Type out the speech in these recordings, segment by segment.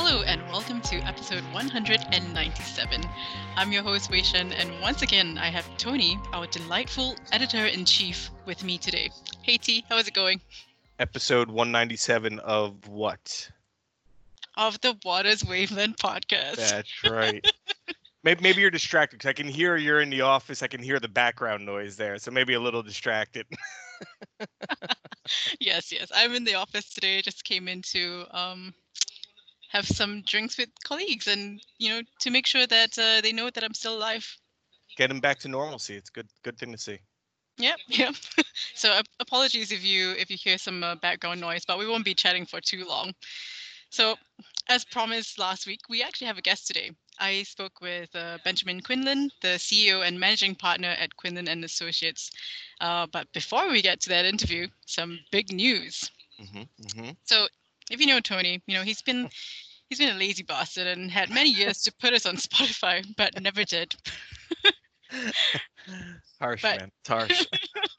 Hello and welcome to episode 197. I'm your host Wei Shen, and once again I have Tony, our delightful editor-in-chief, with me today. Hey T, how is it going? Episode 197 of what? Of the Waters Wavelength podcast. That's right. maybe, maybe you're distracted because I can hear you're in the office. I can hear the background noise there, so maybe a little distracted. yes, yes. I'm in the office today. I just came into um, have some drinks with colleagues and you know to make sure that uh, they know that I'm still alive. get them back to normalcy. It's good good thing to see. Yep, yep. so uh, apologies if you if you hear some uh, background noise, but we won't be chatting for too long. So, as promised last week, we actually have a guest today. I spoke with uh, Benjamin Quinlan, the CEO and managing partner at Quinlan and Associates. Uh, but before we get to that interview, some big news. Mm-hmm, mm-hmm. So, if you know Tony, you know he's been he's been a lazy bastard and had many years to put us on Spotify, but never did. harsh, but, man. It's harsh.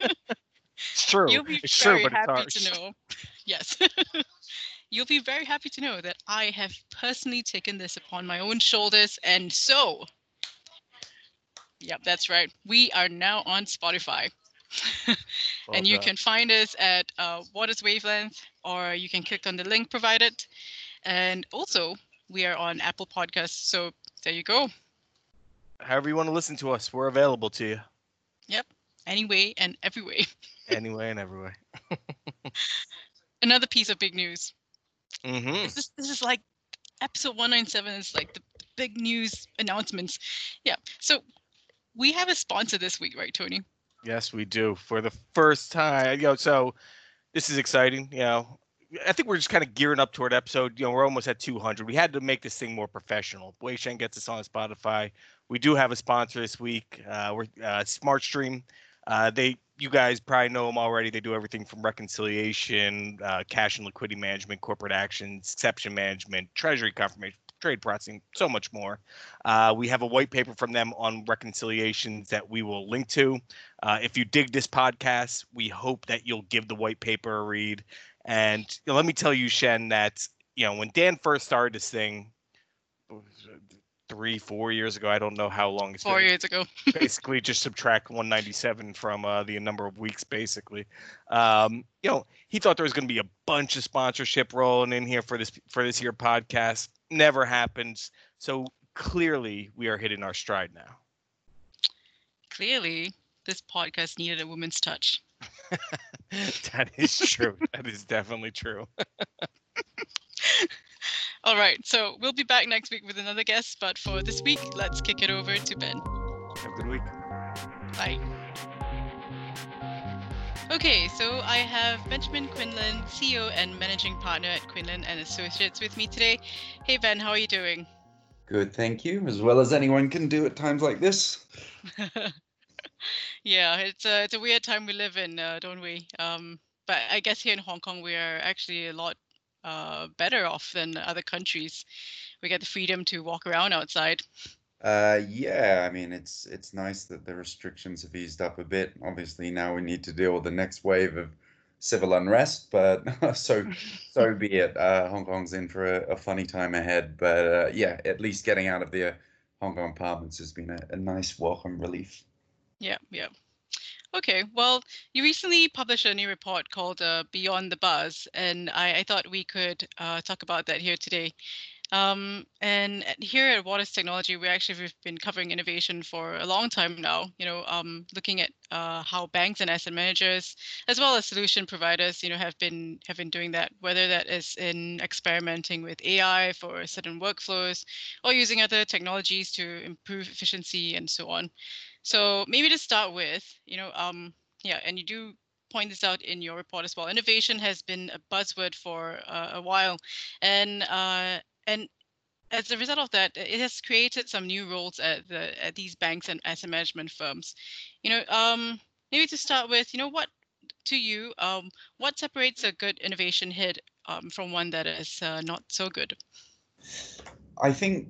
it's true. You'll be it's very true, but happy to know. Yes. You'll be very happy to know that I have personally taken this upon my own shoulders, and so. Yep, that's right. We are now on Spotify. And you can find us at uh, Waters Wavelength, or you can click on the link provided. And also, we are on Apple Podcasts. So there you go. However you want to listen to us, we're available to you. Yep. Anyway and every way. Anyway and every way. Another piece of big news. Mm-hmm. This is, this is like episode 197 is like the big news announcements. Yeah. So we have a sponsor this week, right, Tony? Yes, we do. For the first time. You know, so this is exciting. You know, I think we're just kind of gearing up toward episode. You know, we're almost at 200. We had to make this thing more professional. Wei Shen gets us on Spotify. We do have a sponsor this week. Uh, we're uh, SmartStream. Uh, they, you guys probably know them already. They do everything from reconciliation, uh, cash and liquidity management, corporate actions, exception management, treasury confirmation, trade processing, so much more. Uh, we have a white paper from them on reconciliations that we will link to. Uh, if you dig this podcast, we hope that you'll give the white paper a read. And you know, let me tell you, Shen, that you know when Dan first started this thing, what was it, three, four years ago, I don't know how long it's Four been. years ago. basically, just subtract 197 from uh, the number of weeks, basically. Um, you know, he thought there was going to be a bunch of sponsorship rolling in here for this for this year podcast. Never happens. So clearly, we are hitting our stride now. Clearly, this podcast needed a woman's touch. that is true. that is definitely true. All right. So we'll be back next week with another guest. But for this week, let's kick it over to Ben. Have a good week. Bye. Okay, so I have Benjamin Quinlan, CEO and managing partner at Quinlan and Associates, with me today. Hey Ben, how are you doing? Good, thank you. As well as anyone can do at times like this. yeah, it's a it's a weird time we live in, uh, don't we? Um, but I guess here in Hong Kong we are actually a lot uh, better off than other countries. We get the freedom to walk around outside. Uh, yeah, I mean it's it's nice that the restrictions have eased up a bit. Obviously, now we need to deal with the next wave of civil unrest, but so so be it. Uh, Hong Kong's in for a, a funny time ahead, but uh, yeah, at least getting out of the uh, Hong Kong apartments has been a, a nice welcome relief. Yeah, yeah. Okay, well, you recently published a new report called uh, Beyond the Buzz, and I, I thought we could uh, talk about that here today. Um, and here at Waters Technology, we actually have been covering innovation for a long time now. You know, um, looking at uh, how banks and asset managers, as well as solution providers, you know, have been have been doing that. Whether that is in experimenting with AI for certain workflows, or using other technologies to improve efficiency and so on. So maybe to start with, you know, um, yeah, and you do point this out in your report as well. Innovation has been a buzzword for uh, a while, and uh, and as a result of that, it has created some new roles at the at these banks and asset management firms. You know, um, maybe to start with, you know, what to you, um, what separates a good innovation hit um, from one that is uh, not so good? I think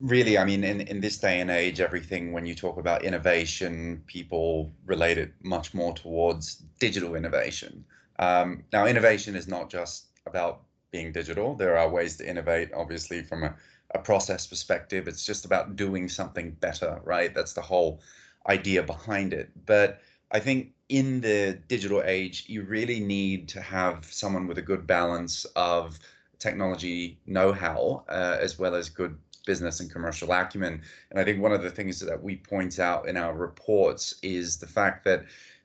really, I mean, in, in this day and age, everything when you talk about innovation, people relate it much more towards digital innovation. Um, now, innovation is not just about being digital. There are ways to innovate, obviously, from a, a process perspective. It's just about doing something better, right? That's the whole idea behind it. But I think in the digital age, you really need to have someone with a good balance of technology know-how uh, as well as good business and commercial acumen. And I think one of the things that we point out in our reports is the fact that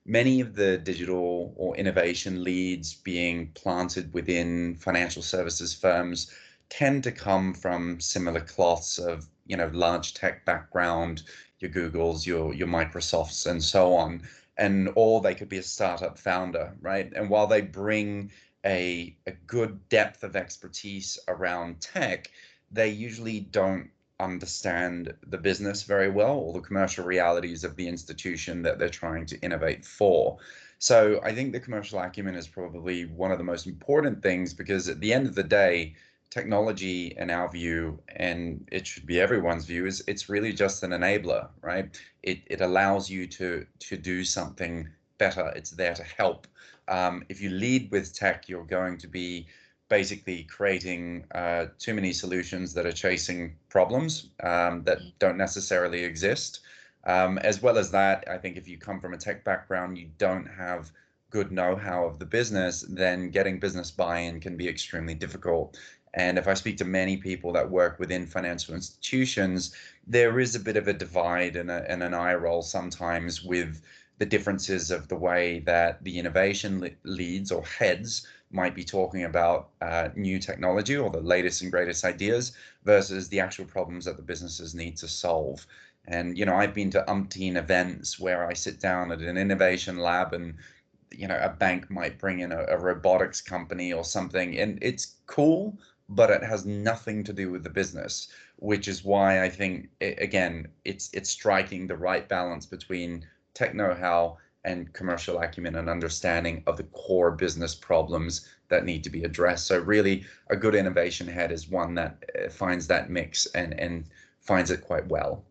many of the digital or innovation leads being planted within financial services firms tend to come from similar cloths of you know large tech background your googles your your microsofts and so on and or they could be a startup founder right? And while they bring a, a good depth of expertise around tech they usually don't understand the business very well or the commercial realities of the institution that they're trying to innovate for. So I think the commercial acumen is probably one of the most important things because at the end of the day, technology in our view and it should be everyone's view is it's really just an enabler right? It, it allows you to to do something better. It's there to help. Um, if you lead with tech you're going to be basically creating uh, too many solutions that are chasing problems um, that mm. don't necessarily exist. Um, as well as that, I think if you come from a tech background, you don't have good know-how of the business, then getting business buy-in can be extremely difficult. And if I speak to many people that work within financial institutions, there is a bit of a divide and, a, and an eye roll sometimes with the differences of the way that the innovation leads or heads might be talking about uh, new technology or the latest and greatest ideas versus the actual problems that the businesses need to solve. And you know, I've been to umpteen events where I sit down at an innovation lab and you know a bank might bring in a, a robotics company or something, and it's cool, but it has nothing to do with the business. Which is why I think it, again, it's it's striking the right balance between tech know-how and commercial acumen and understanding of the core business problems that need to be addressed. So really, a good innovation head is one that uh, finds that mix and and finds it quite well.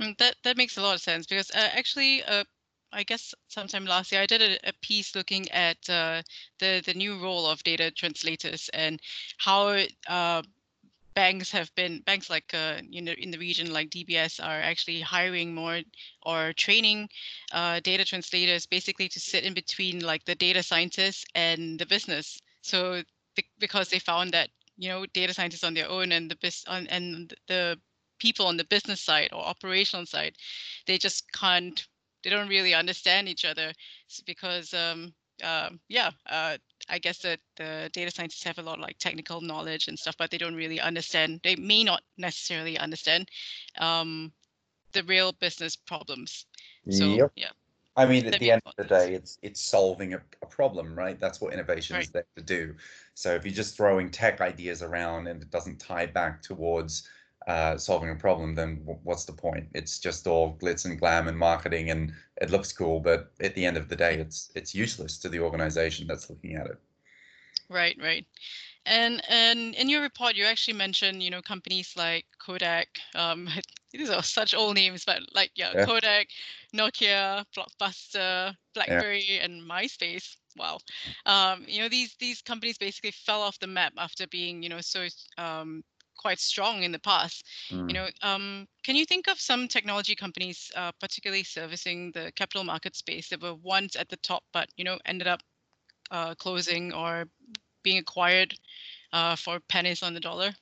Mm, that that makes a lot of sense because uh, actually, uh, I guess sometime last year I did a, a piece looking at uh, the the new role of data translators and how uh, banks have been banks like uh, you know in the region like DBS are actually hiring more or training uh, data translators basically to sit in between like the data scientists and the business. So because they found that you know data scientists on their own and the bis- on, and the people on the business side or operational side, they just can't they don't really understand each other because um, uh, yeah, uh, I guess that the data scientists have a lot of like technical knowledge and stuff, but they don't really understand. They may not necessarily understand um, the real business problems. So yep. yeah. I mean, at the end of the day, it's it's solving a, a problem, right? That's what innovation right. is there to do. So if you're just throwing tech ideas around and it doesn't tie back towards uh, solving a problem, then what's the point? It's just all glitz and glam and marketing, and it looks cool, but at the end of the day, it's it's useless to the organization that's looking at it. Right, right. And and in your report, you actually mentioned you know companies like Kodak. Um, these are such old names, but like yeah, yeah. Kodak, Nokia, Blockbuster, BlackBerry, yeah. and MySpace. Wow. Um, you know these these companies basically fell off the map after being you know so um, quite strong in the past. Mm. You know, um, can you think of some technology companies, uh, particularly servicing the capital market space, that were once at the top, but you know, ended up uh, closing or being acquired uh, for pennies on the dollar?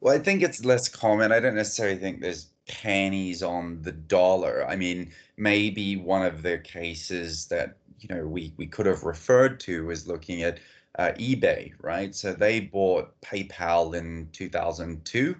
Well, I think it's less common. I don't necessarily think there's pennies on the dollar. I mean, maybe one of the cases that you know we we could have referred to is looking at uh, eBay, right? So they bought PayPal in 2002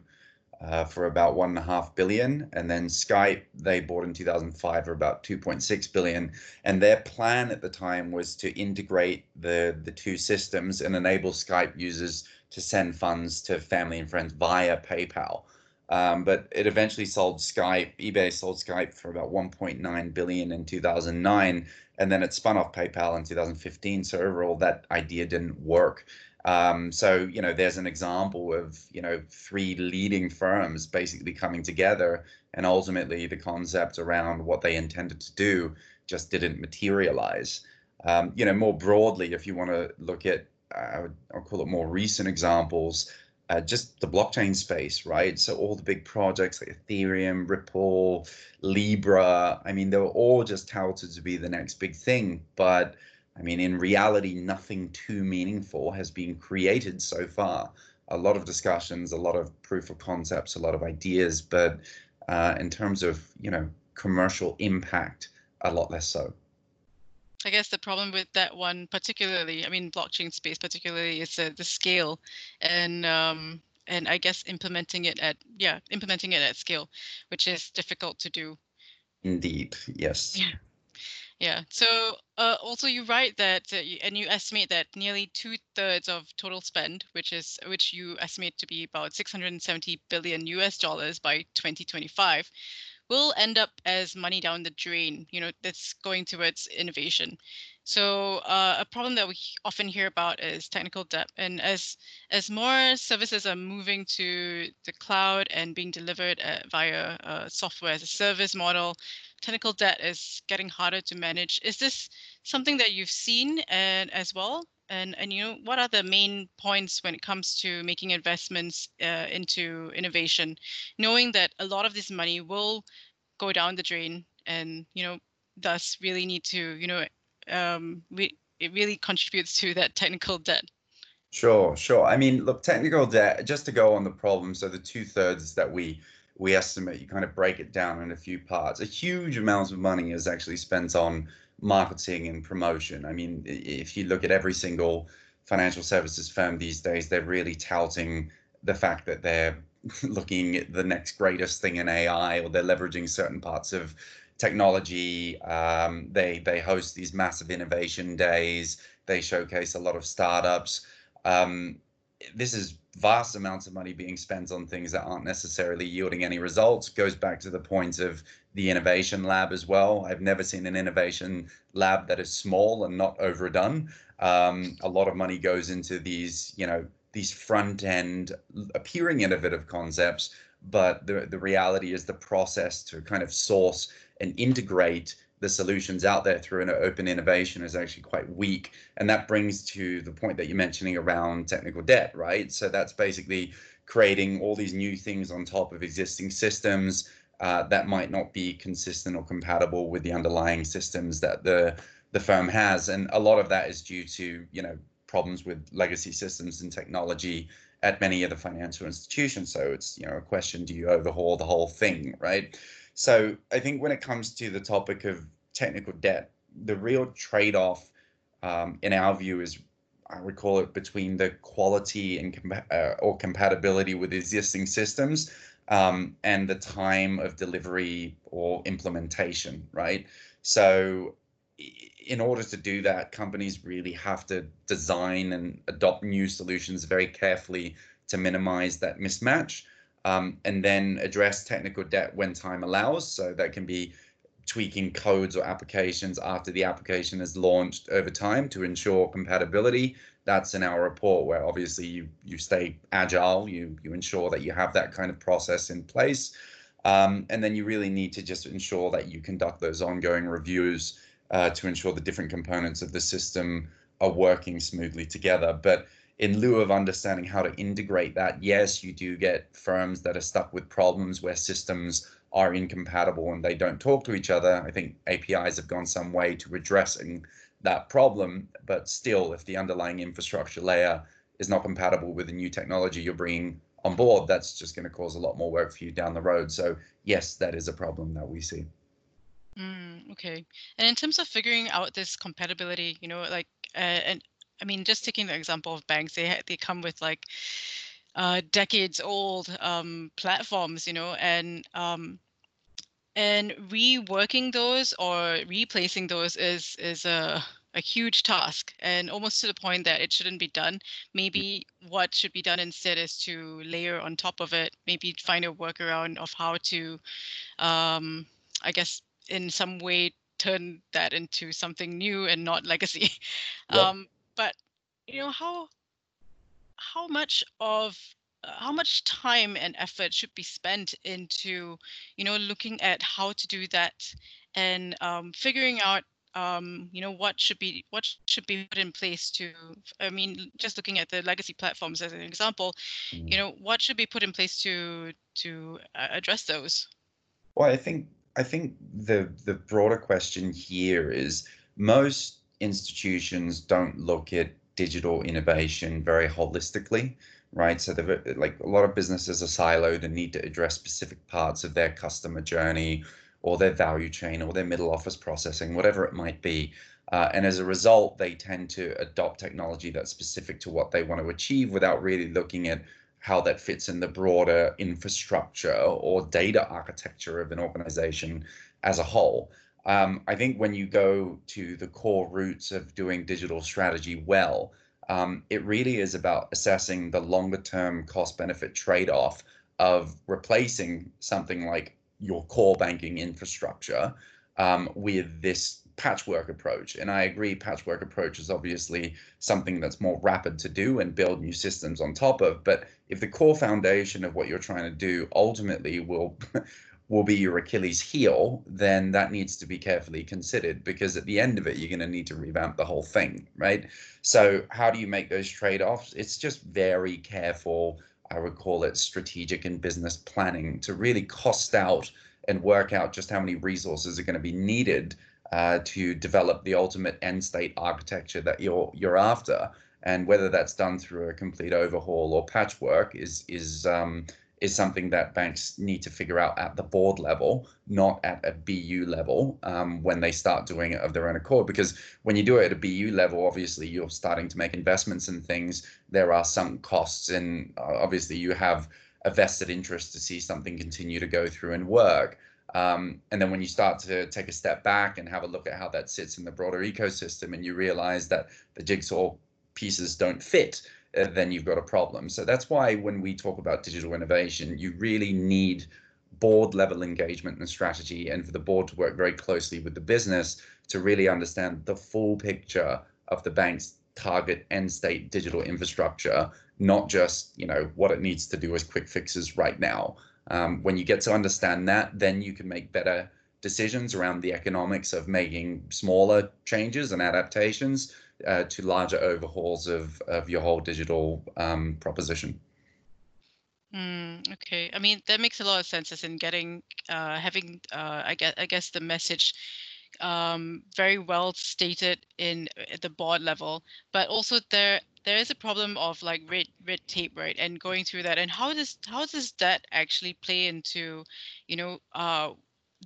uh, for about one and a half billion, and then Skype they bought in 2005 for about 2.6 billion. And their plan at the time was to integrate the the two systems and enable Skype users to send funds to family and friends via PayPal. Um, but it eventually sold Skype. eBay sold Skype for about 1.9 billion in 2009, and then it spun off PayPal in 2015. So overall, that idea didn't work. Um, so you know, there's an example of you know three leading firms basically coming together, and ultimately the concept around what they intended to do just didn't materialize. Um, you know, more broadly, if you want to look at would I'll call it more recent examples, uh, just the blockchain space, right? So all the big projects like Ethereum, Ripple, Libra, I mean, they were all just touted to be the next big thing. But I mean, in reality, nothing too meaningful has been created so far. A lot of discussions, a lot of proof of concepts, a lot of ideas, but uh, in terms of, you know, commercial impact, a lot less so. I guess the problem with that one particularly, I mean, blockchain space particularly, is uh, the scale, and um, and I guess implementing it at yeah, implementing it at scale, which is difficult to do. Indeed, yes. Yeah. Yeah. So uh, also you write that uh, you, and you estimate that nearly two thirds of total spend, which is which you estimate to be about 670 billion US dollars by 2025, will end up as money down the drain, you know, that's going towards innovation. So uh, a problem that we often hear about is technical debt. And as as more services are moving to the cloud and being delivered uh, via uh, software as a service model, technical debt is getting harder to manage. Is this something that you've seen and as well? And and you know what are the main points when it comes to making investments uh, into innovation, knowing that a lot of this money will go down the drain, and you know thus really need to you know um, we, it really contributes to that technical debt. Sure, sure. I mean, look, technical debt. Just to go on the problem, so the two thirds that we we estimate, you kind of break it down in a few parts. A huge amount of money is actually spent on marketing and promotion. I mean, if you look at every single financial services firm these days, they're really touting the fact that they're looking at the next greatest thing in AI or they're leveraging certain parts of technology. Um, they they host these massive innovation days. They showcase a lot of startups. Um, this is vast amounts of money being spent on things that aren't necessarily yielding any results. Goes back to the point of the innovation lab as well. I've never seen an innovation lab that is small and not overdone. Um, a lot of money goes into these, you know, these front end appearing innovative concepts, but the the reality is the process to kind of source and integrate the solutions out there through an open innovation is actually quite weak. And that brings to the point that you're mentioning around technical debt, right? So that's basically creating all these new things on top of existing systems uh, that might not be consistent or compatible with the underlying systems that the the firm has. And a lot of that is due to, you know, problems with legacy systems and technology at many of the financial institutions. So it's, you know, a question, do you overhaul the whole thing, right? So I think when it comes to the topic of technical debt, the real trade-off, um, in our view, is I would call it between the quality and uh, or compatibility with existing systems um, and the time of delivery or implementation, right? So in order to do that, companies really have to design and adopt new solutions very carefully to minimize that mismatch um, and then address technical debt when time allows. So that can be tweaking codes or applications after the application is launched over time to ensure compatibility. That's in our report where obviously you you stay agile, you you ensure that you have that kind of process in place. Um, and then you really need to just ensure that you conduct those ongoing reviews uh, to ensure the different components of the system are working smoothly together. But in lieu of understanding how to integrate that, yes, you do get firms that are stuck with problems where systems are incompatible and they don't talk to each other. I think APIs have gone some way to addressing that problem, but still, if the underlying infrastructure layer is not compatible with the new technology you're bringing on board, that's just going to cause a lot more work for you down the road. So, yes, that is a problem that we see. Mm, okay. And in terms of figuring out this compatibility, you know, like, uh, and I mean, just taking the example of banks, they they come with like uh, decades old um, platforms, you know, and um, and reworking those or replacing those is is a a huge task and almost to the point that it shouldn't be done. Maybe what should be done instead is to layer on top of it, maybe find a workaround of how to, um, I guess, in some way turn that into something new and not legacy. Yep. Um, but you know how how much of uh, how much time and effort should be spent into you know looking at how to do that and um, figuring out um, you know what should be what should be put in place to i mean just looking at the legacy platforms as an example mm. you know what should be put in place to to uh, address those well i think i think the the broader question here is most institutions don't look at digital innovation very holistically right so like a lot of businesses are siloed and need to address specific parts of their customer journey or their value chain or their middle office processing, whatever it might be. Uh, and as a result, they tend to adopt technology that's specific to what they want to achieve without really looking at how that fits in the broader infrastructure or data architecture of an organization as a whole. Um, I think when you go to the core roots of doing digital strategy well, um, it really is about assessing the longer term cost benefit trade off of replacing something like your core banking infrastructure um, with this patchwork approach. And I agree, patchwork approach is obviously something that's more rapid to do and build new systems on top of. But if the core foundation of what you're trying to do ultimately will will be your Achilles heel, then that needs to be carefully considered because at the end of it, you're going to need to revamp the whole thing, right? So how do you make those trade-offs? It's just very careful I would call it strategic and business planning to really cost out and work out just how many resources are going to be needed uh, to develop the ultimate end state architecture that you're you're after. And whether that's done through a complete overhaul or patchwork is is um, is something that banks need to figure out at the board level, not at a BU level um, when they start doing it of their own accord. Because when you do it at a BU level, obviously you're starting to make investments in things. There are some costs, and uh, obviously you have a vested interest to see something continue to go through and work. Um, and then when you start to take a step back and have a look at how that sits in the broader ecosystem, and you realize that the jigsaw pieces don't fit, uh, then you've got a problem. So that's why when we talk about digital innovation, you really need board level engagement and strategy and for the board to work very closely with the business to really understand the full picture of the bank's target end state digital infrastructure, not just you know what it needs to do as quick fixes right now. Um, when you get to understand that, then you can make better decisions around the economics of making smaller changes and adaptations uh, to larger overhauls of, of your whole digital um, proposition. Mm, okay, I mean that makes a lot of sense. As in getting, uh, having, uh, I guess, I guess the message um, very well stated in at the board level, but also there there is a problem of like red red tape, right? And going through that, and how does how does that actually play into, you know, uh,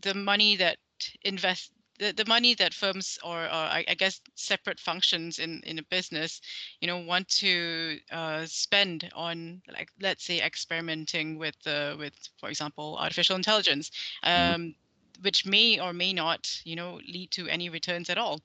the money that invest the, the money that firms or, or I, I, guess separate functions in, in a business, you know, want to uh, spend on like let's say experimenting with uh, with for example artificial intelligence, mm-hmm. um, mm-hmm. which may or may not you know lead to any returns at all.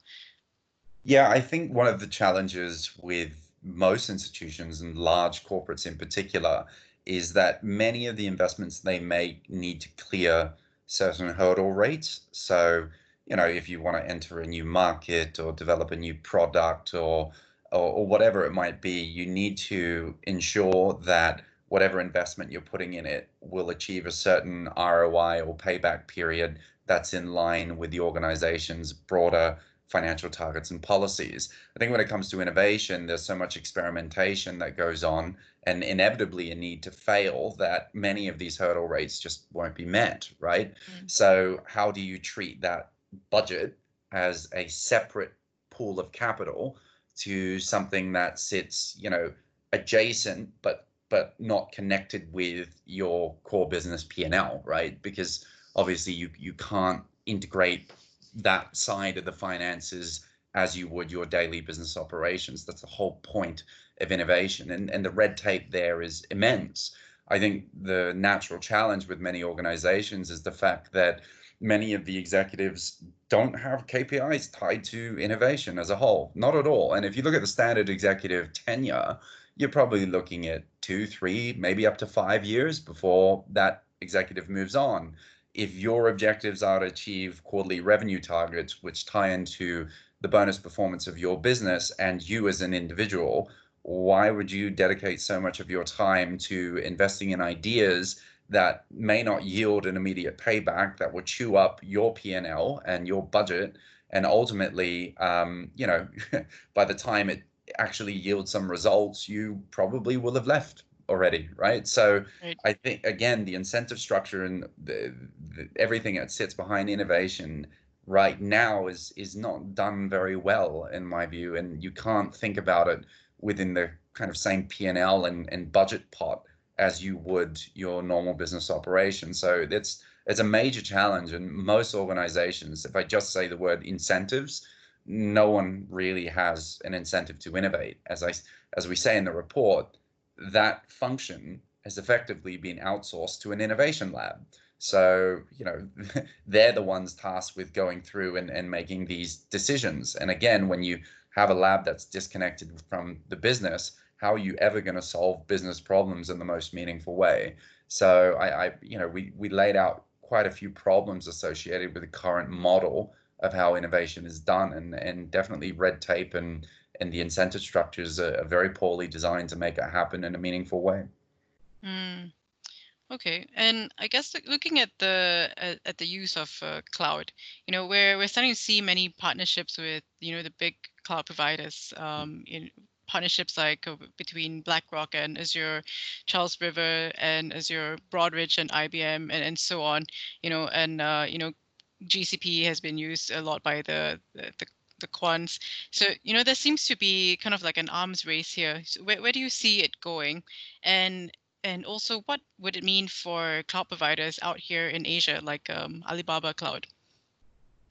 Yeah, I think one of the challenges with most institutions and large corporates in particular is that many of the investments they make need to clear certain hurdle rates. So you know, if you want to enter a new market or develop a new product or, or, or whatever it might be, you need to ensure that whatever investment you're putting in it will achieve a certain ROI or payback period that's in line with the organization's broader financial targets and policies. I think when it comes to innovation, there's so much experimentation that goes on and inevitably a need to fail that many of these hurdle rates just won't be met, right? Mm. So how do you treat that budget as a separate pool of capital to something that sits, you know, adjacent but but not connected with your core business P&L, right? Because obviously you you can't integrate that side of the finances as you would your daily business operations. That's the whole point of innovation. And and the red tape there is immense. I think the natural challenge with many organizations is the fact that many of the executives don't have KPIs tied to innovation as a whole. Not at all. And if you look at the standard executive tenure, you're probably looking at two, three, maybe up to five years before that executive moves on. If your objectives are to achieve quarterly revenue targets, which tie into the bonus performance of your business and you as an individual, why would you dedicate so much of your time to investing in ideas that may not yield an immediate payback that will chew up your P&L and your budget and ultimately, um, you know, by the time it actually yields some results, you probably will have left already, right? So right. I think again, the incentive structure and the, the, everything that sits behind innovation right now is is not done very well in my view, and you can't think about it within the kind of same P and L and budget pot as you would your normal business operation. So it's it's a major challenge, and most organizations, if I just say the word incentives, no one really has an incentive to innovate. As I as we say in the report, that function has effectively been outsourced to an innovation lab. So, you know, they're the ones tasked with going through and, and making these decisions. And again, when you have a lab that's disconnected from the business, how are you ever going to solve business problems in the most meaningful way? So I, I, you know, we, we laid out quite a few problems associated with the current model of how innovation is done and, and definitely red tape and and the incentive structures are, very poorly designed to make it happen in a meaningful way. Mm. Okay, and I guess looking at the at, at the use of uh, cloud, you know, we're we're starting to see many partnerships with you know the big cloud providers, um, in partnerships like uh, between BlackRock and Azure, Charles River and Azure, Broadridge and IBM, and, and so on. You know, and uh, you know, GCP has been used a lot by the the, the the quants. So, you know, there seems to be kind of like an arms race here. So where, where do you see it going? And and also what would it mean for cloud providers out here in Asia, like um, Alibaba Cloud?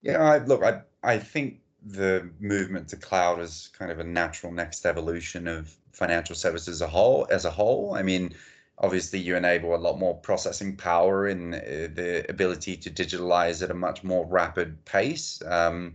Yeah, I, look, I, I think the movement to cloud is kind of a natural next evolution of financial services as a whole. As a whole, I mean, obviously you enable a lot more processing power and uh, the ability to digitalize at a much more rapid pace. Um,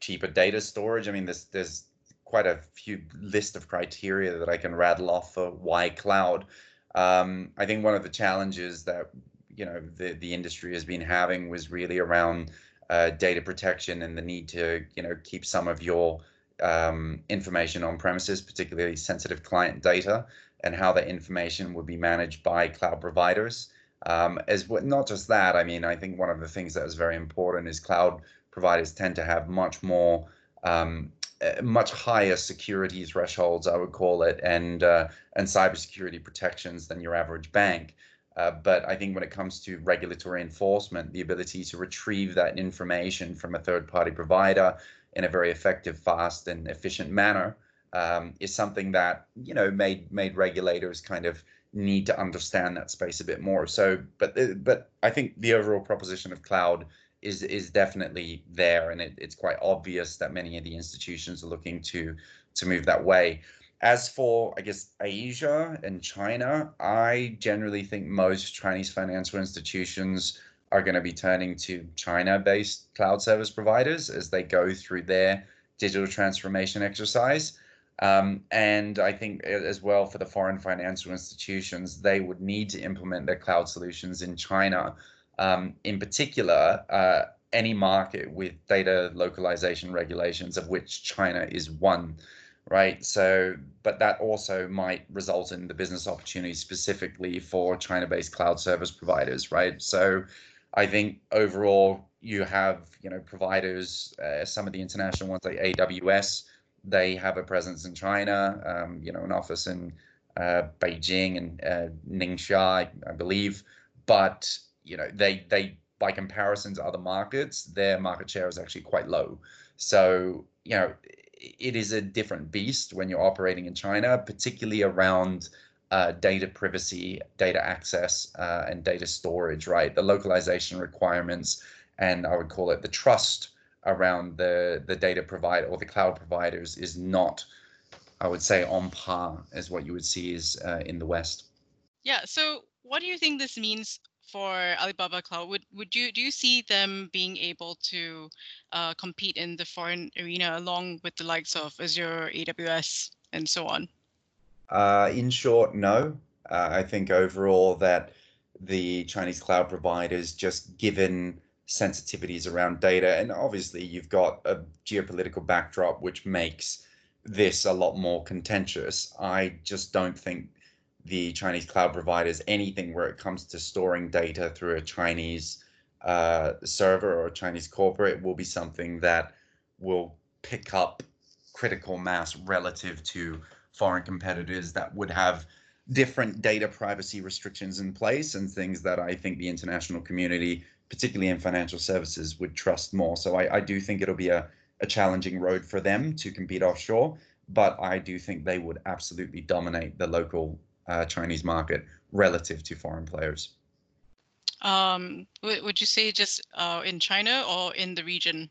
cheaper data storage. I mean, there's there's quite a few list of criteria that I can rattle off for why cloud. Um, I think one of the challenges that you know the the industry has been having was really around uh, data protection and the need to you know keep some of your um, information on premises, particularly sensitive client data, and how that information would be managed by cloud providers. Um, as not just that, I mean, I think one of the things that is very important is cloud providers tend to have much more um, uh, much higher security thresholds, I would call it, and uh, and cybersecurity protections than your average bank. Uh, but I think when it comes to regulatory enforcement, the ability to retrieve that information from a third-party provider in a very effective, fast, and efficient manner um, is something that you know made made regulators kind of need to understand that space a bit more. So, but but I think the overall proposition of cloud is is definitely there, and it, it's quite obvious that many of the institutions are looking to to move that way. As for I guess Asia and China, I generally think most Chinese financial institutions are going to be turning to China-based cloud service providers as they go through their digital transformation exercise. Um, and I think as well for the foreign financial institutions, they would need to implement their cloud solutions in China um, in particular, uh, any market with data localization regulations, of which China is one, right? So, but that also might result in the business opportunities specifically for China-based cloud service providers, right? So, I think overall you have you know providers, uh, some of the international ones like AWS, they have a presence in China, um, you know, an office in uh, Beijing and uh, Ningxia, I, I believe, but you know they they by comparison to other markets their market share is actually quite low so you know it is a different beast when you're operating in china particularly around uh, data privacy data access uh, and data storage right? The localization requirements and i would call it the trust around the the data provider or the cloud providers is not i would say on par as what you would see is uh, in the west. Yeah so what do you think this means for Alibaba Cloud, would would you do you see them being able to uh, compete in the foreign arena along with the likes of Azure, AWS, and so on? Uh, in short, no. Uh, I think overall that the Chinese cloud providers, just given sensitivities around data, and obviously you've got a geopolitical backdrop which makes this a lot more contentious. I just don't think the Chinese cloud providers anything where it comes to storing data through a Chinese uh, server or a Chinese corporate will be something that will pick up critical mass relative to foreign competitors that would have different data privacy restrictions in place and things that I think the international community, particularly in financial services, would trust more. So I, I do think it'll be a, a challenging road for them to compete offshore, but I do think they would absolutely dominate the local uh, Chinese market relative to foreign players. Um, would you say just uh, in China or in the region?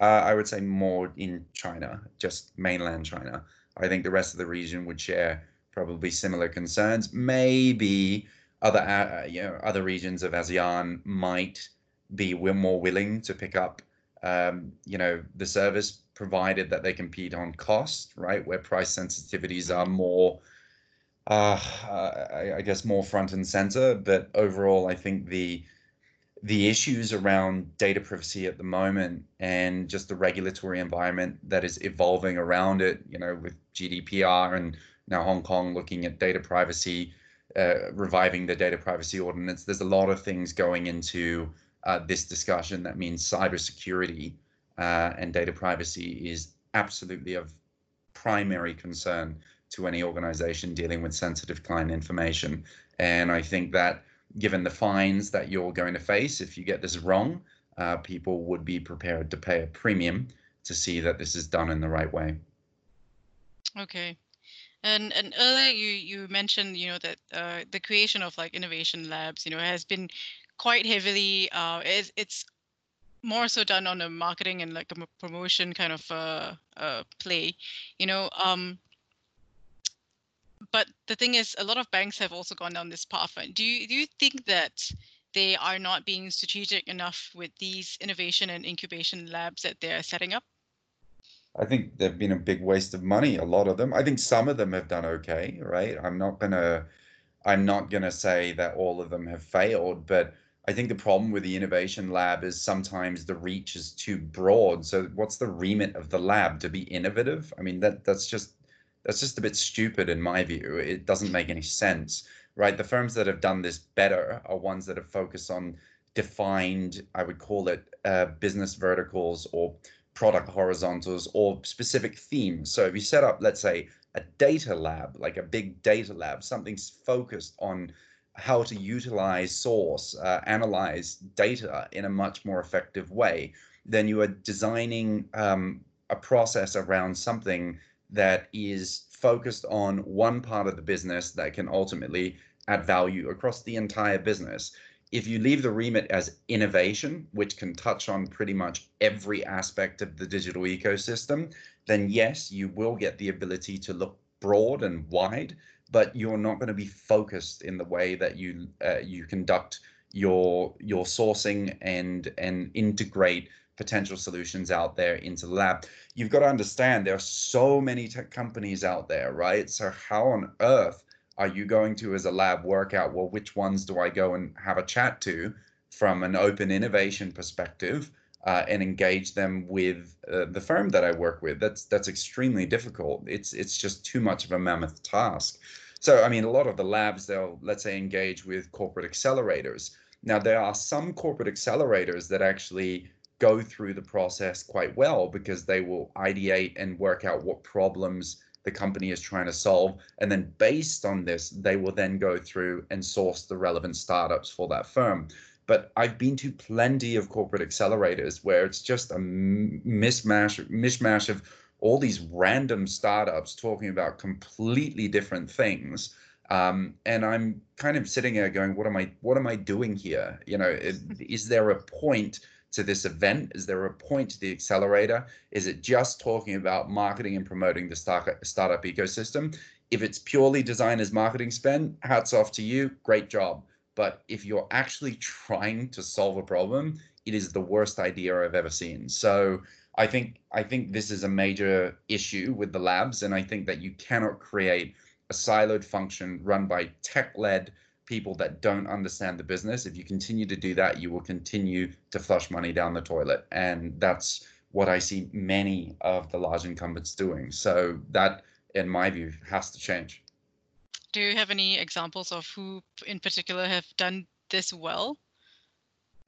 Uh, I would say more in China, just mainland China. I think the rest of the region would share probably similar concerns. Maybe other uh, you know other regions of ASEAN might be more willing to pick up um, you know the service provided that they compete on cost, right? Where price sensitivities are more, uh, I, I guess, more front and center. But overall, I think the the issues around data privacy at the moment and just the regulatory environment that is evolving around it, you know, with GDPR and now Hong Kong looking at data privacy, uh, reviving the data privacy ordinance. There's a lot of things going into uh, this discussion that means cybersecurity uh, and data privacy is absolutely of primary concern to any organization dealing with sensitive client information. And I think that given the fines that you're going to face if you get this wrong, uh, people would be prepared to pay a premium to see that this is done in the right way. Okay. And and earlier you you mentioned you know that uh, the creation of like innovation labs you know has been quite heavily uh, it's, it's more so done on a marketing and like a promotion kind of uh, uh, play you know um, but the thing is a lot of banks have also gone down this path do you do you think that they are not being strategic enough with these innovation and incubation labs that they're setting up I think they've been a big waste of money. A lot of them. I think some of them have done okay, right? I'm not gonna, I'm not gonna say that all of them have failed, but I think the problem with the innovation lab is sometimes the reach is too broad. So what's the remit of the lab to be innovative? I mean that that's just that's just a bit stupid in my view. It doesn't make any sense, right? The firms that have done this better are ones that have focused on defined, I would call it, uh, business verticals or product horizontals or specific themes. So if you set up, let's say, a data lab, like a big data lab, something's focused on how to utilize source, uh, analyze data in a much more effective way, then you are designing um, a process around something that is focused on one part of the business that can ultimately add value across the entire business. If you leave the remit as innovation, which can touch on pretty much every aspect of the digital ecosystem, then yes, you will get the ability to look broad and wide, but you're not going to be focused in the way that you uh, you conduct your your sourcing and and integrate potential solutions out there into the lab. You've got to understand there are so many tech companies out there, right? So how on earth are you going to as a lab work out well which ones do i go and have a chat to from an open innovation perspective uh, and engage them with uh, the firm that i work with that's that's extremely difficult it's it's just too much of a mammoth task so i mean a lot of the labs they'll let's say engage with corporate accelerators now there are some corporate accelerators that actually go through the process quite well because they will ideate and work out what problems the company is trying to solve. And then based on this, they will then go through and source the relevant startups for that firm. But I've been to plenty of corporate accelerators where it's just a mismatch, mishmash of all these random startups talking about completely different things. Um, and I'm kind of sitting there going, "What am I? What am I doing here? You know, is there a point to this event? Is there a point to the accelerator? Is it just talking about marketing and promoting the start, startup ecosystem? If it's purely designers marketing spend, hats off to you, great job. But if you're actually trying to solve a problem, it is the worst idea I've ever seen. So I think I think this is a major issue with the labs, and I think that you cannot create a siloed function run by tech-led people that don't understand the business. If you continue to do that, you will continue to flush money down the toilet. And that's what I see many of the large incumbents doing. So that, in my view, has to change. Do you have any examples of who in particular have done this well?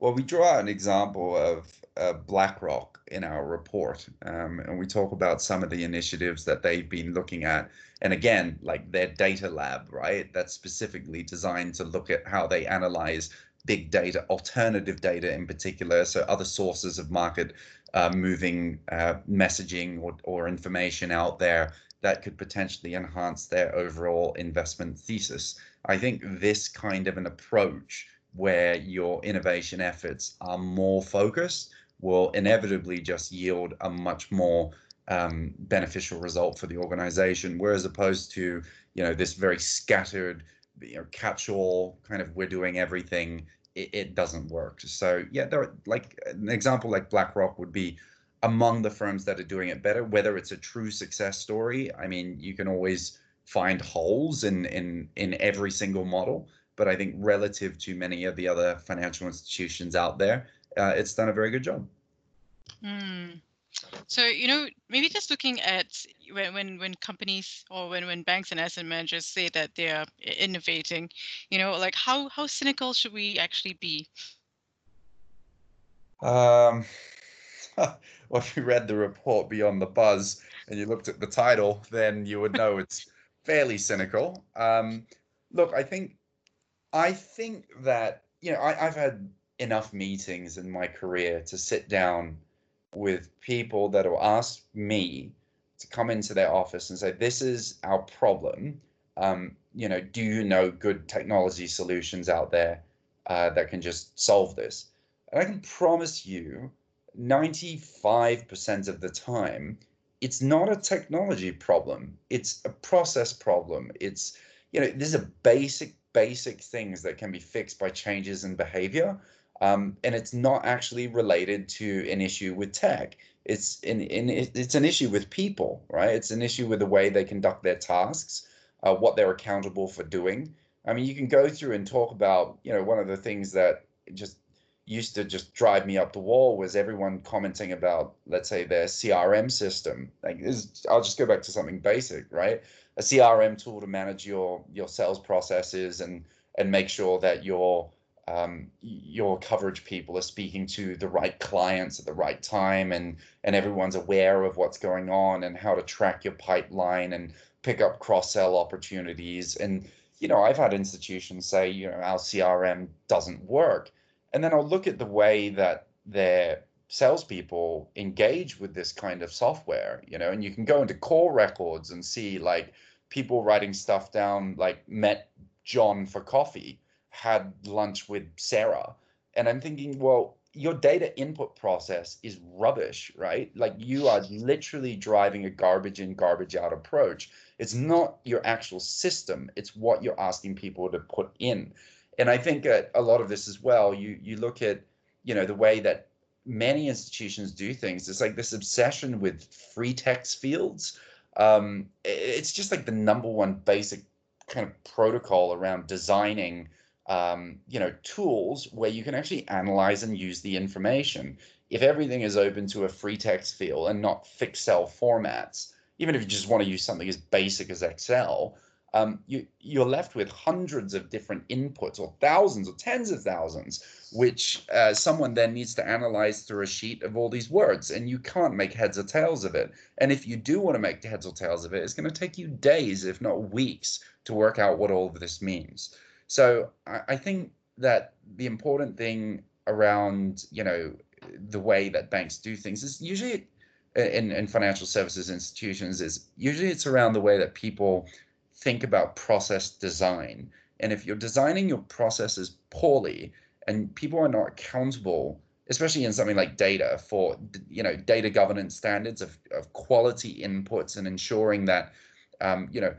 Well, we draw an example of uh, BlackRock in our report, um, and we talk about some of the initiatives that they've been looking at. And again, like their data lab, right? That's specifically designed to look at how they analyze big data, alternative data in particular, so other sources of market uh, moving uh, messaging or, or information out there that could potentially enhance their overall investment thesis. I think this kind of an approach where your innovation efforts are more focused will inevitably just yield a much more um, beneficial result for the organization, whereas opposed to you know this very scattered, you know, catch-all kind of we're doing everything. It, it doesn't work. So yeah, there are, like an example like BlackRock would be among the firms that are doing it better. Whether it's a true success story, I mean, you can always find holes in in in every single model. But I think relative to many of the other financial institutions out there, uh, it's done a very good job. Mm. So you know, maybe just looking at when when when companies or when when banks and asset managers say that they are innovating, you know, like how how cynical should we actually be? Um, well, if you read the report Beyond the Buzz and you looked at the title, then you would know it's fairly cynical. Um, look, I think I think that you know I, I've had enough meetings in my career to sit down with people that will ask me to come into their office and say, "This is our problem. Um, you know, do you know good technology solutions out there uh, that can just solve this?" And I can promise you, 95% of the time, it's not a technology problem. It's a process problem. It's you know, these a basic basic things that can be fixed by changes in behavior. Um, and it's not actually related to an issue with tech. It's in, in it's an issue with people, right? It's an issue with the way they conduct their tasks, uh, what they're accountable for doing. I mean, you can go through and talk about, you know, one of the things that just used to just drive me up the wall was everyone commenting about, let's say, their CRM system. Like, this, I'll just go back to something basic, right? A CRM tool to manage your your sales processes and and make sure that your um, your coverage people are speaking to the right clients at the right time and and everyone's aware of what's going on and how to track your pipeline and pick up cross sell opportunities. And you know I've had institutions say you know our CRM doesn't work. And then I'll look at the way that their salespeople engage with this kind of software you know and you can go into call records and see like people writing stuff down like met John for coffee had lunch with Sarah. And I'm thinking, well, your data input process is rubbish, right? Like you are literally driving a garbage in, garbage out approach. It's not your actual system, it's what you're asking people to put in. And I think that a lot of this as well, you you look at, you know, the way that many institutions do things. It's like this obsession with free text fields. Um, it's just like the number one basic kind of protocol around designing um, you know, tools where you can actually analyze and use the information. If everything is open to a free text field and not fixed cell formats, even if you just want to use something as basic as Excel, um, you, you're left with hundreds of different inputs or thousands or tens of thousands, which uh, someone then needs to analyze through a sheet of all these words. And you can't make heads or tails of it. And if you do want to make heads or tails of it, it's going to take you days, if not weeks, to work out what all of this means. So I, I think that the important thing around you know the way that banks do things is usually in, in financial services institutions is usually it's around the way that people think about process design. And if you're designing your processes poorly and people are not accountable, especially in something like data for you know data governance standards of, of quality inputs and ensuring that um, you know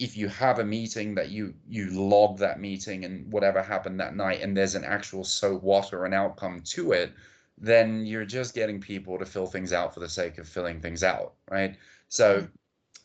if you have a meeting that you you log that meeting and whatever happened that night and there's an actual so what or an outcome to it then you're just getting people to fill things out for the sake of filling things out right so mm-hmm.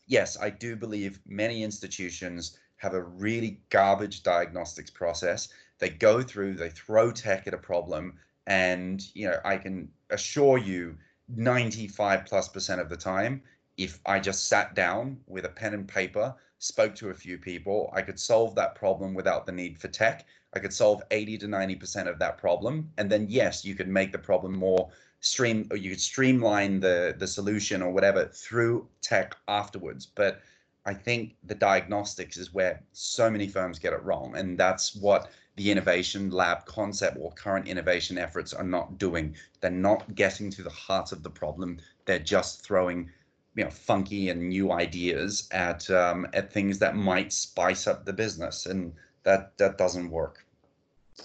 Yes i do believe many institutions have a really garbage diagnostics process they go through they throw tech at a problem and you know i can assure you 95 plus percent of the time if i just sat down with a pen and paper spoke to a few people, I could solve that problem without the need for tech. I could solve 80 to 90% of that problem. And then yes, you could make the problem more stream or you could streamline the the solution or whatever through tech afterwards. But I think the diagnostics is where so many firms get it wrong. And that's what the innovation lab concept or current innovation efforts are not doing. They're not getting to the heart of the problem. They're just throwing you know funky and new ideas at um, at things that might spice up the business and that that doesn't work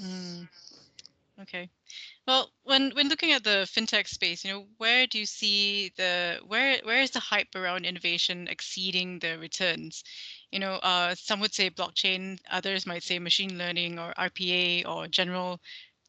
mm. Okay. Well when when looking at the fintech space you know where do you see the where where is the hype around innovation exceeding the returns? You know uh, some would say blockchain others might say machine learning or rpa or general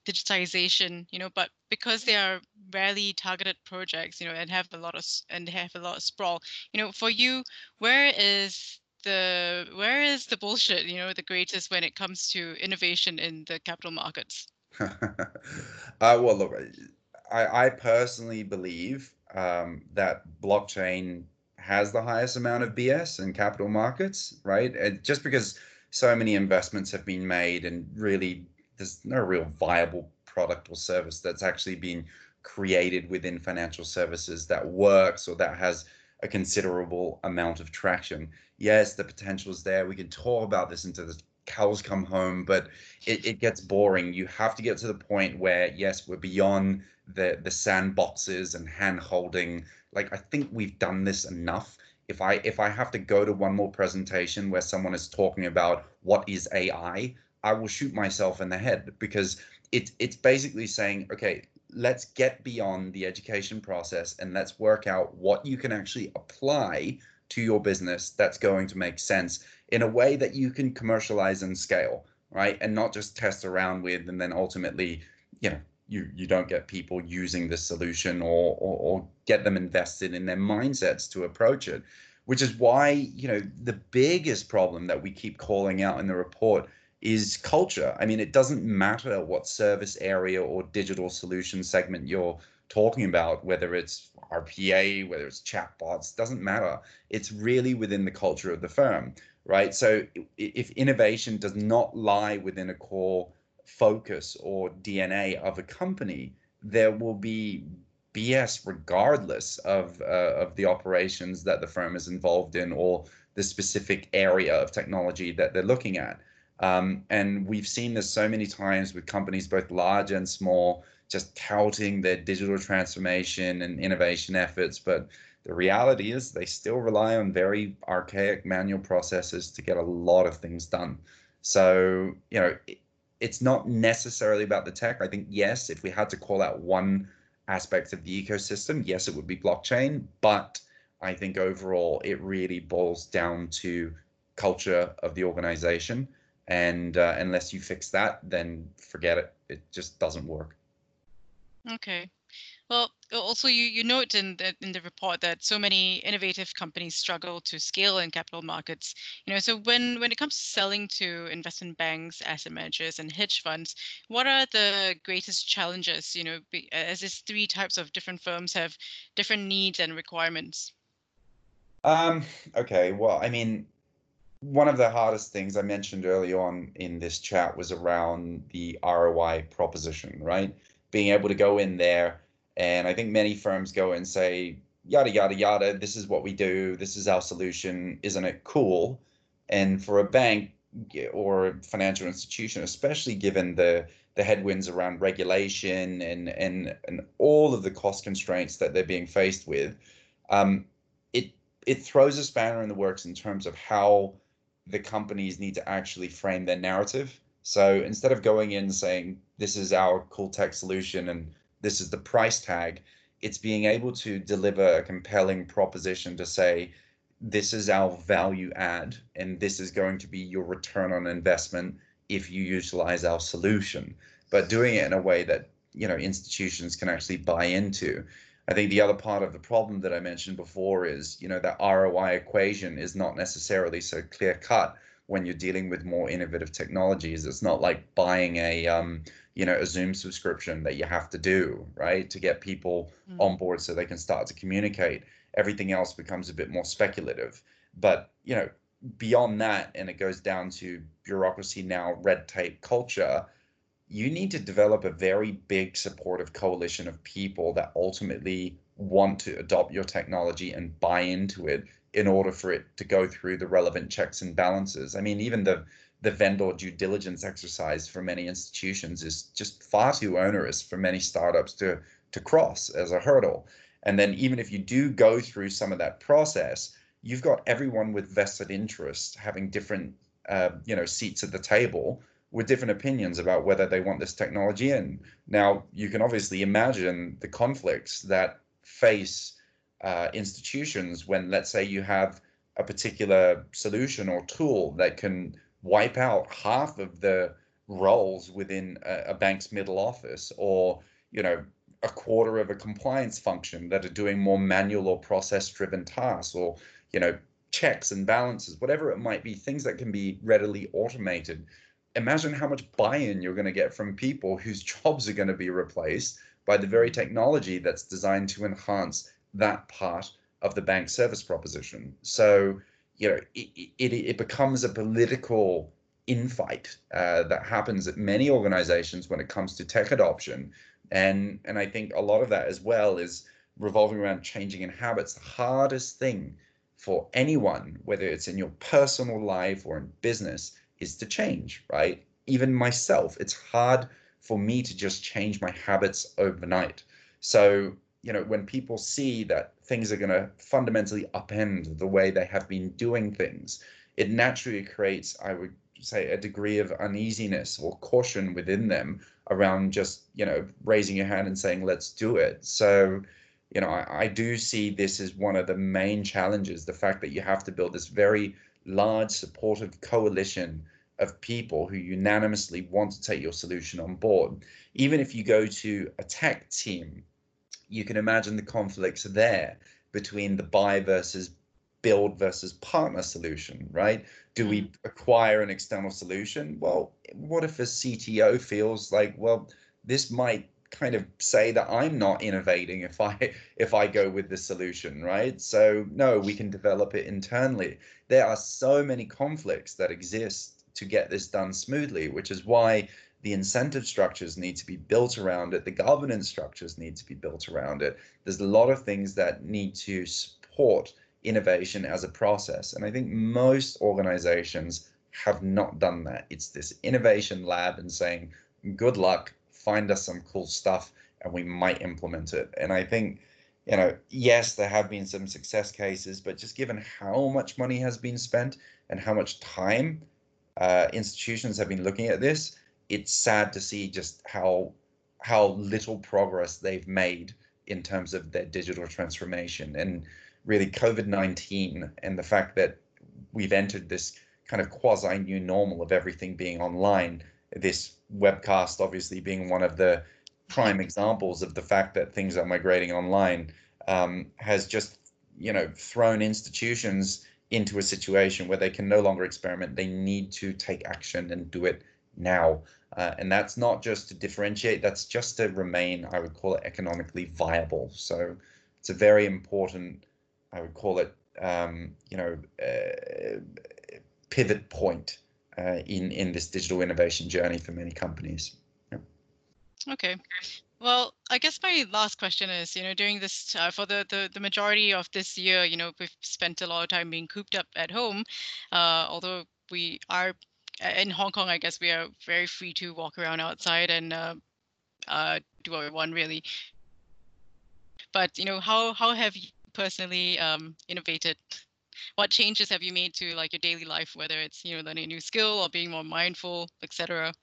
digitization you know but because they are rarely targeted projects you know and have a lot of and have a lot of sprawl you know for you where is the where is the bullshit you know the greatest when it comes to innovation in the capital markets uh, well look i i personally believe um, that blockchain has the highest amount of bs in capital markets right and just because so many investments have been made and really there's no real viable product or service that's actually been created within financial services that works or that has a considerable amount of traction. Yes, the potential is there. We can talk about this into the cows come home, but it, it gets boring. You have to get to the point where, yes, we're beyond the the sandboxes and hand holding. Like I think we've done this enough. If I if I have to go to one more presentation where someone is talking about what is AI, I will shoot myself in the head because it's it's basically saying, okay, let's get beyond the education process and let's work out what you can actually apply to your business that's going to make sense in a way that you can commercialize and scale, right? And not just test around with and then ultimately, you know, you you don't get people using the solution or, or or get them invested in their mindsets to approach it which is why you know the biggest problem that we keep calling out in the report is culture. I mean, it doesn't matter what service area or digital solution segment you're talking about, whether it's RPA, whether it's chatbots, doesn't matter. It's really within the culture of the firm, right? So if innovation does not lie within a core focus or DNA of a company, there will be BS regardless of uh, of the operations that the firm is involved in or the specific area of technology that they're looking at. Um, and we've seen this so many times with companies, both large and small, just touting their digital transformation and innovation efforts. But the reality is they still rely on very archaic manual processes to get a lot of things done. So, you know, it, it's not necessarily about the tech. I think, yes, if we had to call out one aspect of the ecosystem, yes, it would be blockchain. But I think overall, it really boils down to culture of the organization and uh, unless you fix that then forget it it just doesn't work okay. Well also you, you note in the in the report that so many innovative companies struggle to scale in capital markets. You know so when when it comes to selling to investment banks asset managers and hedge funds what are the greatest challenges you know as these three types of different firms have different needs and requirements? Um okay well i mean one of the hardest things I mentioned early on in this chat was around the ROI proposition, right? Being able to go in there, and I think many firms go and say, yada, yada, yada, this is what we do, this is our solution, isn't it cool? And for a bank or financial institution, especially given the the headwinds around regulation and and and all of the cost constraints that they're being faced with, um, it it throws a spanner in the works in terms of how the companies need to actually frame their narrative. So instead of going in saying, this is our cool tech solution and this is the price tag, it's being able to deliver a compelling proposition to say, this is our value add, and this is going to be your return on investment if you utilize our solution. But doing it in a way that you know institutions can actually buy into. I think the other part of the problem that I mentioned before is, you know, that ROI equation is not necessarily so clear cut when you're dealing with more innovative technologies. It's not like buying a, um, you know, a Zoom subscription that you have to do, right, to get people mm. on board so they can start to communicate. Everything else becomes a bit more speculative. But, you know, beyond that, and it goes down to bureaucracy now, red tape culture, you need to develop a very big supportive coalition of people that ultimately want to adopt your technology and buy into it in order for it to go through the relevant checks and balances. I mean, even the the vendor due diligence exercise for many institutions is just far too onerous for many startups to to cross as a hurdle. And then even if you do go through some of that process, you've got everyone with vested interest having different uh, you know seats at the table with different opinions about whether they want this technology in. Now, you can obviously imagine the conflicts that face uh, institutions when, let's say, you have a particular solution or tool that can wipe out half of the roles within a, a bank's middle office or, you know, a quarter of a compliance function that are doing more manual or process driven tasks or, you know, checks and balances, whatever it might be, things that can be readily automated. Imagine how much buy-in you're going to get from people whose jobs are going to be replaced by the very technology that's designed to enhance that part of the bank service proposition. So, you know, it, it, it becomes a political infight uh, that happens at many organizations when it comes to tech adoption. And, and I think a lot of that as well is revolving around changing in habits. The hardest thing for anyone, whether it's in your personal life or in business, is to change, right? Even myself, it's hard for me to just change my habits overnight. So, you know, when people see that things are going to fundamentally upend the way they have been doing things, it naturally creates, I would say, a degree of uneasiness or caution within them around just, you know, raising your hand and saying, let's do it. So, you know, I, I do see this as one of the main challenges the fact that you have to build this very large supportive coalition of people who unanimously want to take your solution on board. Even if you go to a tech team, you can imagine the conflicts there between the buy versus build versus partner solution, right? Do we mm. acquire an external solution? Well, what if a CTO feels like, well, this might kind of say that I'm not innovating if I if I go with the solution, right? So no, we can develop it internally. There are so many conflicts that exist to get this done smoothly, which is why the incentive structures need to be built around it. The governance structures need to be built around it. There's a lot of things that need to support innovation as a process. And I think most organizations have not done that. It's this innovation lab and saying, good luck, find us some cool stuff and we might implement it. And I think, you know, yes, there have been some success cases, but just given how much money has been spent and how much time uh, institutions have been looking at this, it's sad to see just how how little progress they've made in terms of their digital transformation. And really, COVID nineteen and the fact that we've entered this kind of quasi new normal of everything being online. This webcast, obviously, being one of the prime examples of the fact that things are migrating online, um, has just you know thrown institutions into a situation where they can no longer experiment. They need to take action and do it now. Uh, and that's not just to differentiate, that's just to remain, I would call it economically viable. So it's a very important, I would call it, um, you know, uh, pivot point uh, in, in this digital innovation journey for many companies. Yeah. Okay. Well, I guess my last question is, you know, during this uh, for the, the the majority of this year, you know, we've spent a lot of time being cooped up at home. Uh, although we are in Hong Kong, I guess we are very free to walk around outside and uh, uh, do what we want, really. But you know, how how have you personally um, innovated? What changes have you made to like your daily life, whether it's you know learning a new skill or being more mindful, etc.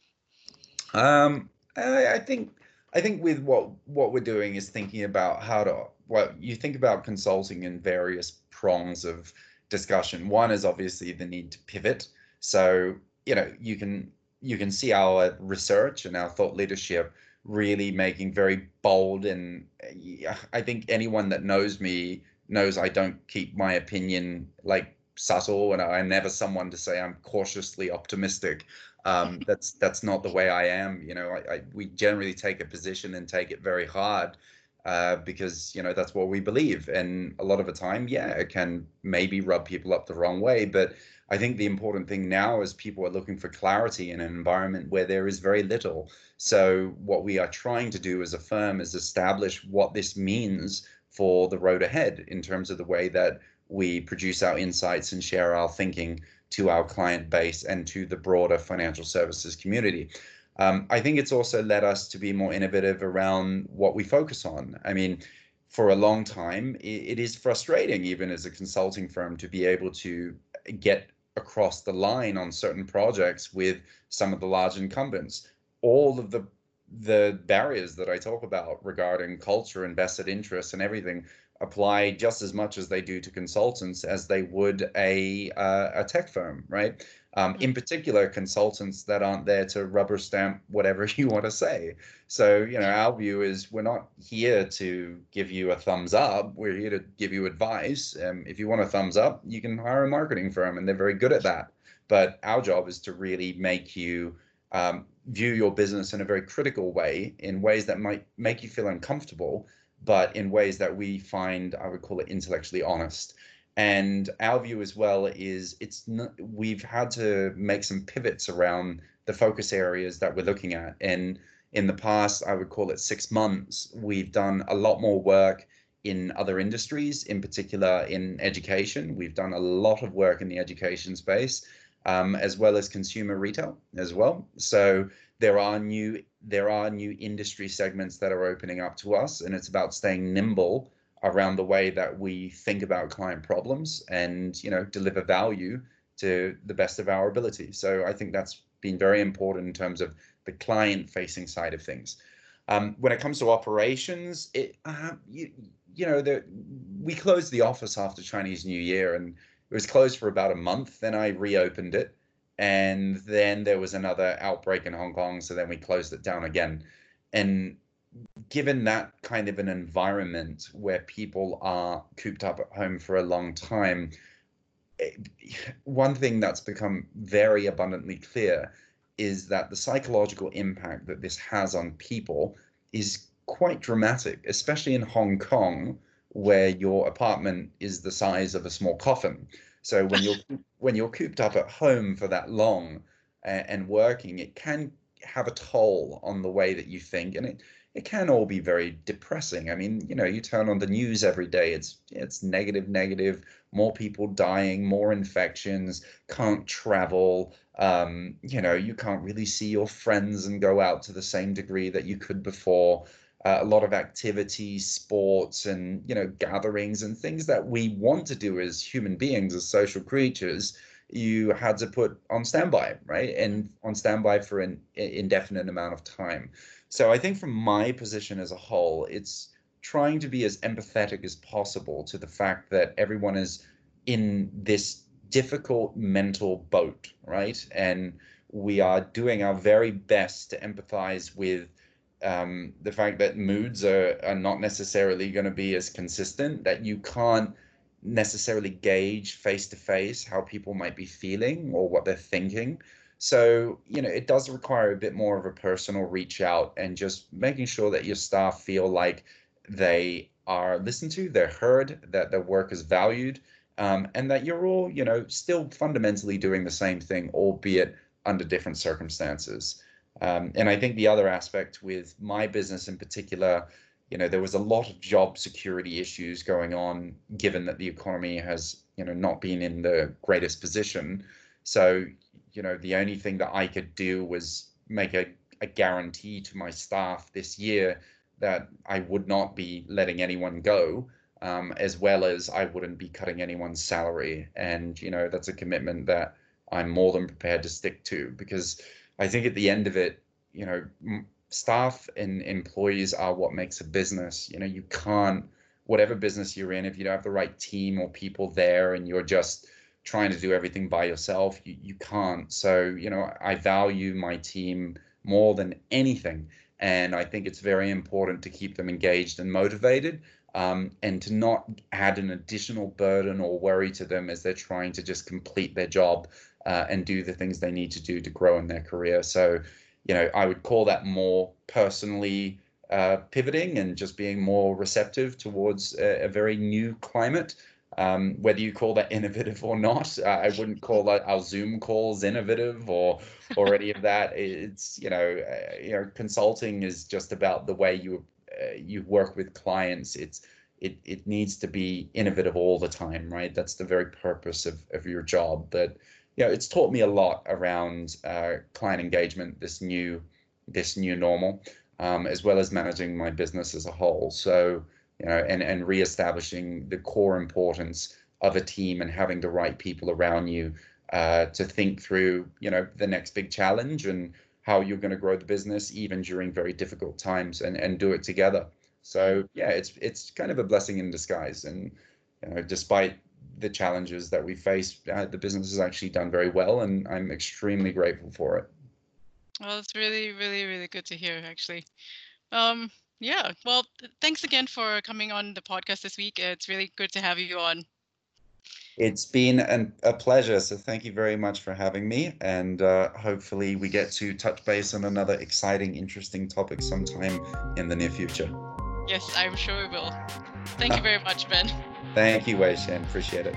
Um, I, I think I think with what what we're doing is thinking about how to well you think about consulting in various prongs of discussion. One is obviously the need to pivot. So you know you can you can see our research and our thought leadership really making very bold and I think anyone that knows me knows I don't keep my opinion like subtle and I'm never someone to say I'm cautiously optimistic um, that's that's not the way I am. You know, I, I, we generally take a position and take it very hard uh, because you know that's what we believe. And a lot of the time, yeah, it can maybe rub people up the wrong way. But I think the important thing now is people are looking for clarity in an environment where there is very little. So what we are trying to do as a firm is establish what this means for the road ahead in terms of the way that we produce our insights and share our thinking to our client base and to the broader financial services community. Um, I think it's also led us to be more innovative around what we focus on. I mean, for a long time, it, it is frustrating, even as a consulting firm, to be able to get across the line on certain projects with some of the large incumbents. All of the the barriers that I talk about regarding culture and vested interests and everything apply just as much as they do to consultants as they would a uh, a tech firm, right? Um, in particular, consultants that aren't there to rubber stamp whatever you want to say. So, you know, our view is we're not here to give you a thumbs up. We're here to give you advice. Um, if you want a thumbs up, you can hire a marketing firm, and they're very good at that. But our job is to really make you um, view your business in a very critical way, in ways that might make you feel uncomfortable, but in ways that we find, I would call it intellectually honest. And our view as well is it's not, we've had to make some pivots around the focus areas that we're looking at. And in the past, I would call it six months, we've done a lot more work in other industries, in particular in education. We've done a lot of work in the education space, um, as well as consumer retail as well. So there are new there are new industry segments that are opening up to us, and it's about staying nimble around the way that we think about client problems and you know deliver value to the best of our ability. So I think that's been very important in terms of the client facing side of things. Um, when it comes to operations, it uh, you, you know the, we closed the office after Chinese New Year and it was closed for about a month. Then I reopened it, and then there was another outbreak in Hong Kong, so then we closed it down again. And given that kind of an environment where people are cooped up at home for a long time, one thing that's become very abundantly clear is that the psychological impact that this has on people is quite dramatic, especially in Hong Kong, where your apartment is the size of a small coffin. So when you're when you're cooped up at home for that long and, and working, it can have a toll on the way that you think, and it it can all be very depressing. I mean, you know, you turn on the news every day, it's it's negative, negative, more people dying, more infections, can't travel. Um, you know, you can't really see your friends and go out to the same degree that you could before. Uh, a lot of activities, sports, and you know, gatherings and things that we want to do as human beings, as social creatures, you had to put on standby, right? And on standby for an indefinite amount of time. So I think from my position as a whole, it's trying to be as empathetic as possible to the fact that everyone is in this difficult mental boat, right? And we are doing our very best to empathize with um, the fact that moods are, are not necessarily going to be as consistent, that you can't necessarily gauge face to face how people might be feeling or what they're thinking. So, you know, it does require a bit more of a personal reach out and just making sure that your staff feel like they are listened to, they're heard, that their work is valued, um, and that you're all, you know, still fundamentally doing the same thing, albeit under different circumstances. Um, and I think the other aspect with my business in particular, you know, there was a lot of job security issues going on, given that the economy has, you know, not been in the greatest position. So, you know, the only thing that I could do was make a, a guarantee to my staff this year that I would not be letting anyone go, um, as well as I wouldn't be cutting anyone's salary. And, you know, that's a commitment that I'm more than prepared to stick to because I think at the end of it, you know, staff and employees are what makes a business. You know, you can't, whatever business you're in, if you don't have the right team or people there and you're just, trying to do everything by yourself. You, you can't. So, you know, I value my team more than anything. And I think it's very important to keep them engaged and motivated um, and to not add an additional burden or worry to them as they're trying to just complete their job uh, and do the things they need to do to grow in their career. So, you know, I would call that more personally uh, pivoting and just being more receptive towards a, a very new climate Um, whether you call that innovative or not, uh, I wouldn't call our Zoom calls innovative or or any of that. It's you know, uh, you know, consulting is just about the way you uh, you work with clients. It's it it needs to be innovative all the time, right? That's the very purpose of of your job. That you know, it's taught me a lot around uh, client engagement. This new this new normal, um, as well as managing my business as a whole. So you know, and and reestablishing the core importance of a team and having the right people around you uh, to think through, you know, the next big challenge and how you're going to grow the business even during very difficult times and and do it together. So yeah, it's it's kind of a blessing in disguise, and you know, despite the challenges that we face, uh, the business has actually done very well, and I'm extremely grateful for it. Well, it's really, really, really good to hear, actually. Um, yeah. Well, thanks again for coming on the podcast this week. It's really good to have you on. It's been an, a pleasure. So thank you very much for having me. And uh, hopefully we get to touch base on another exciting, interesting topic sometime in the near future. Yes, I'm sure we will. Thank you very much, Ben. Thank you, Wei Shen. Appreciate it.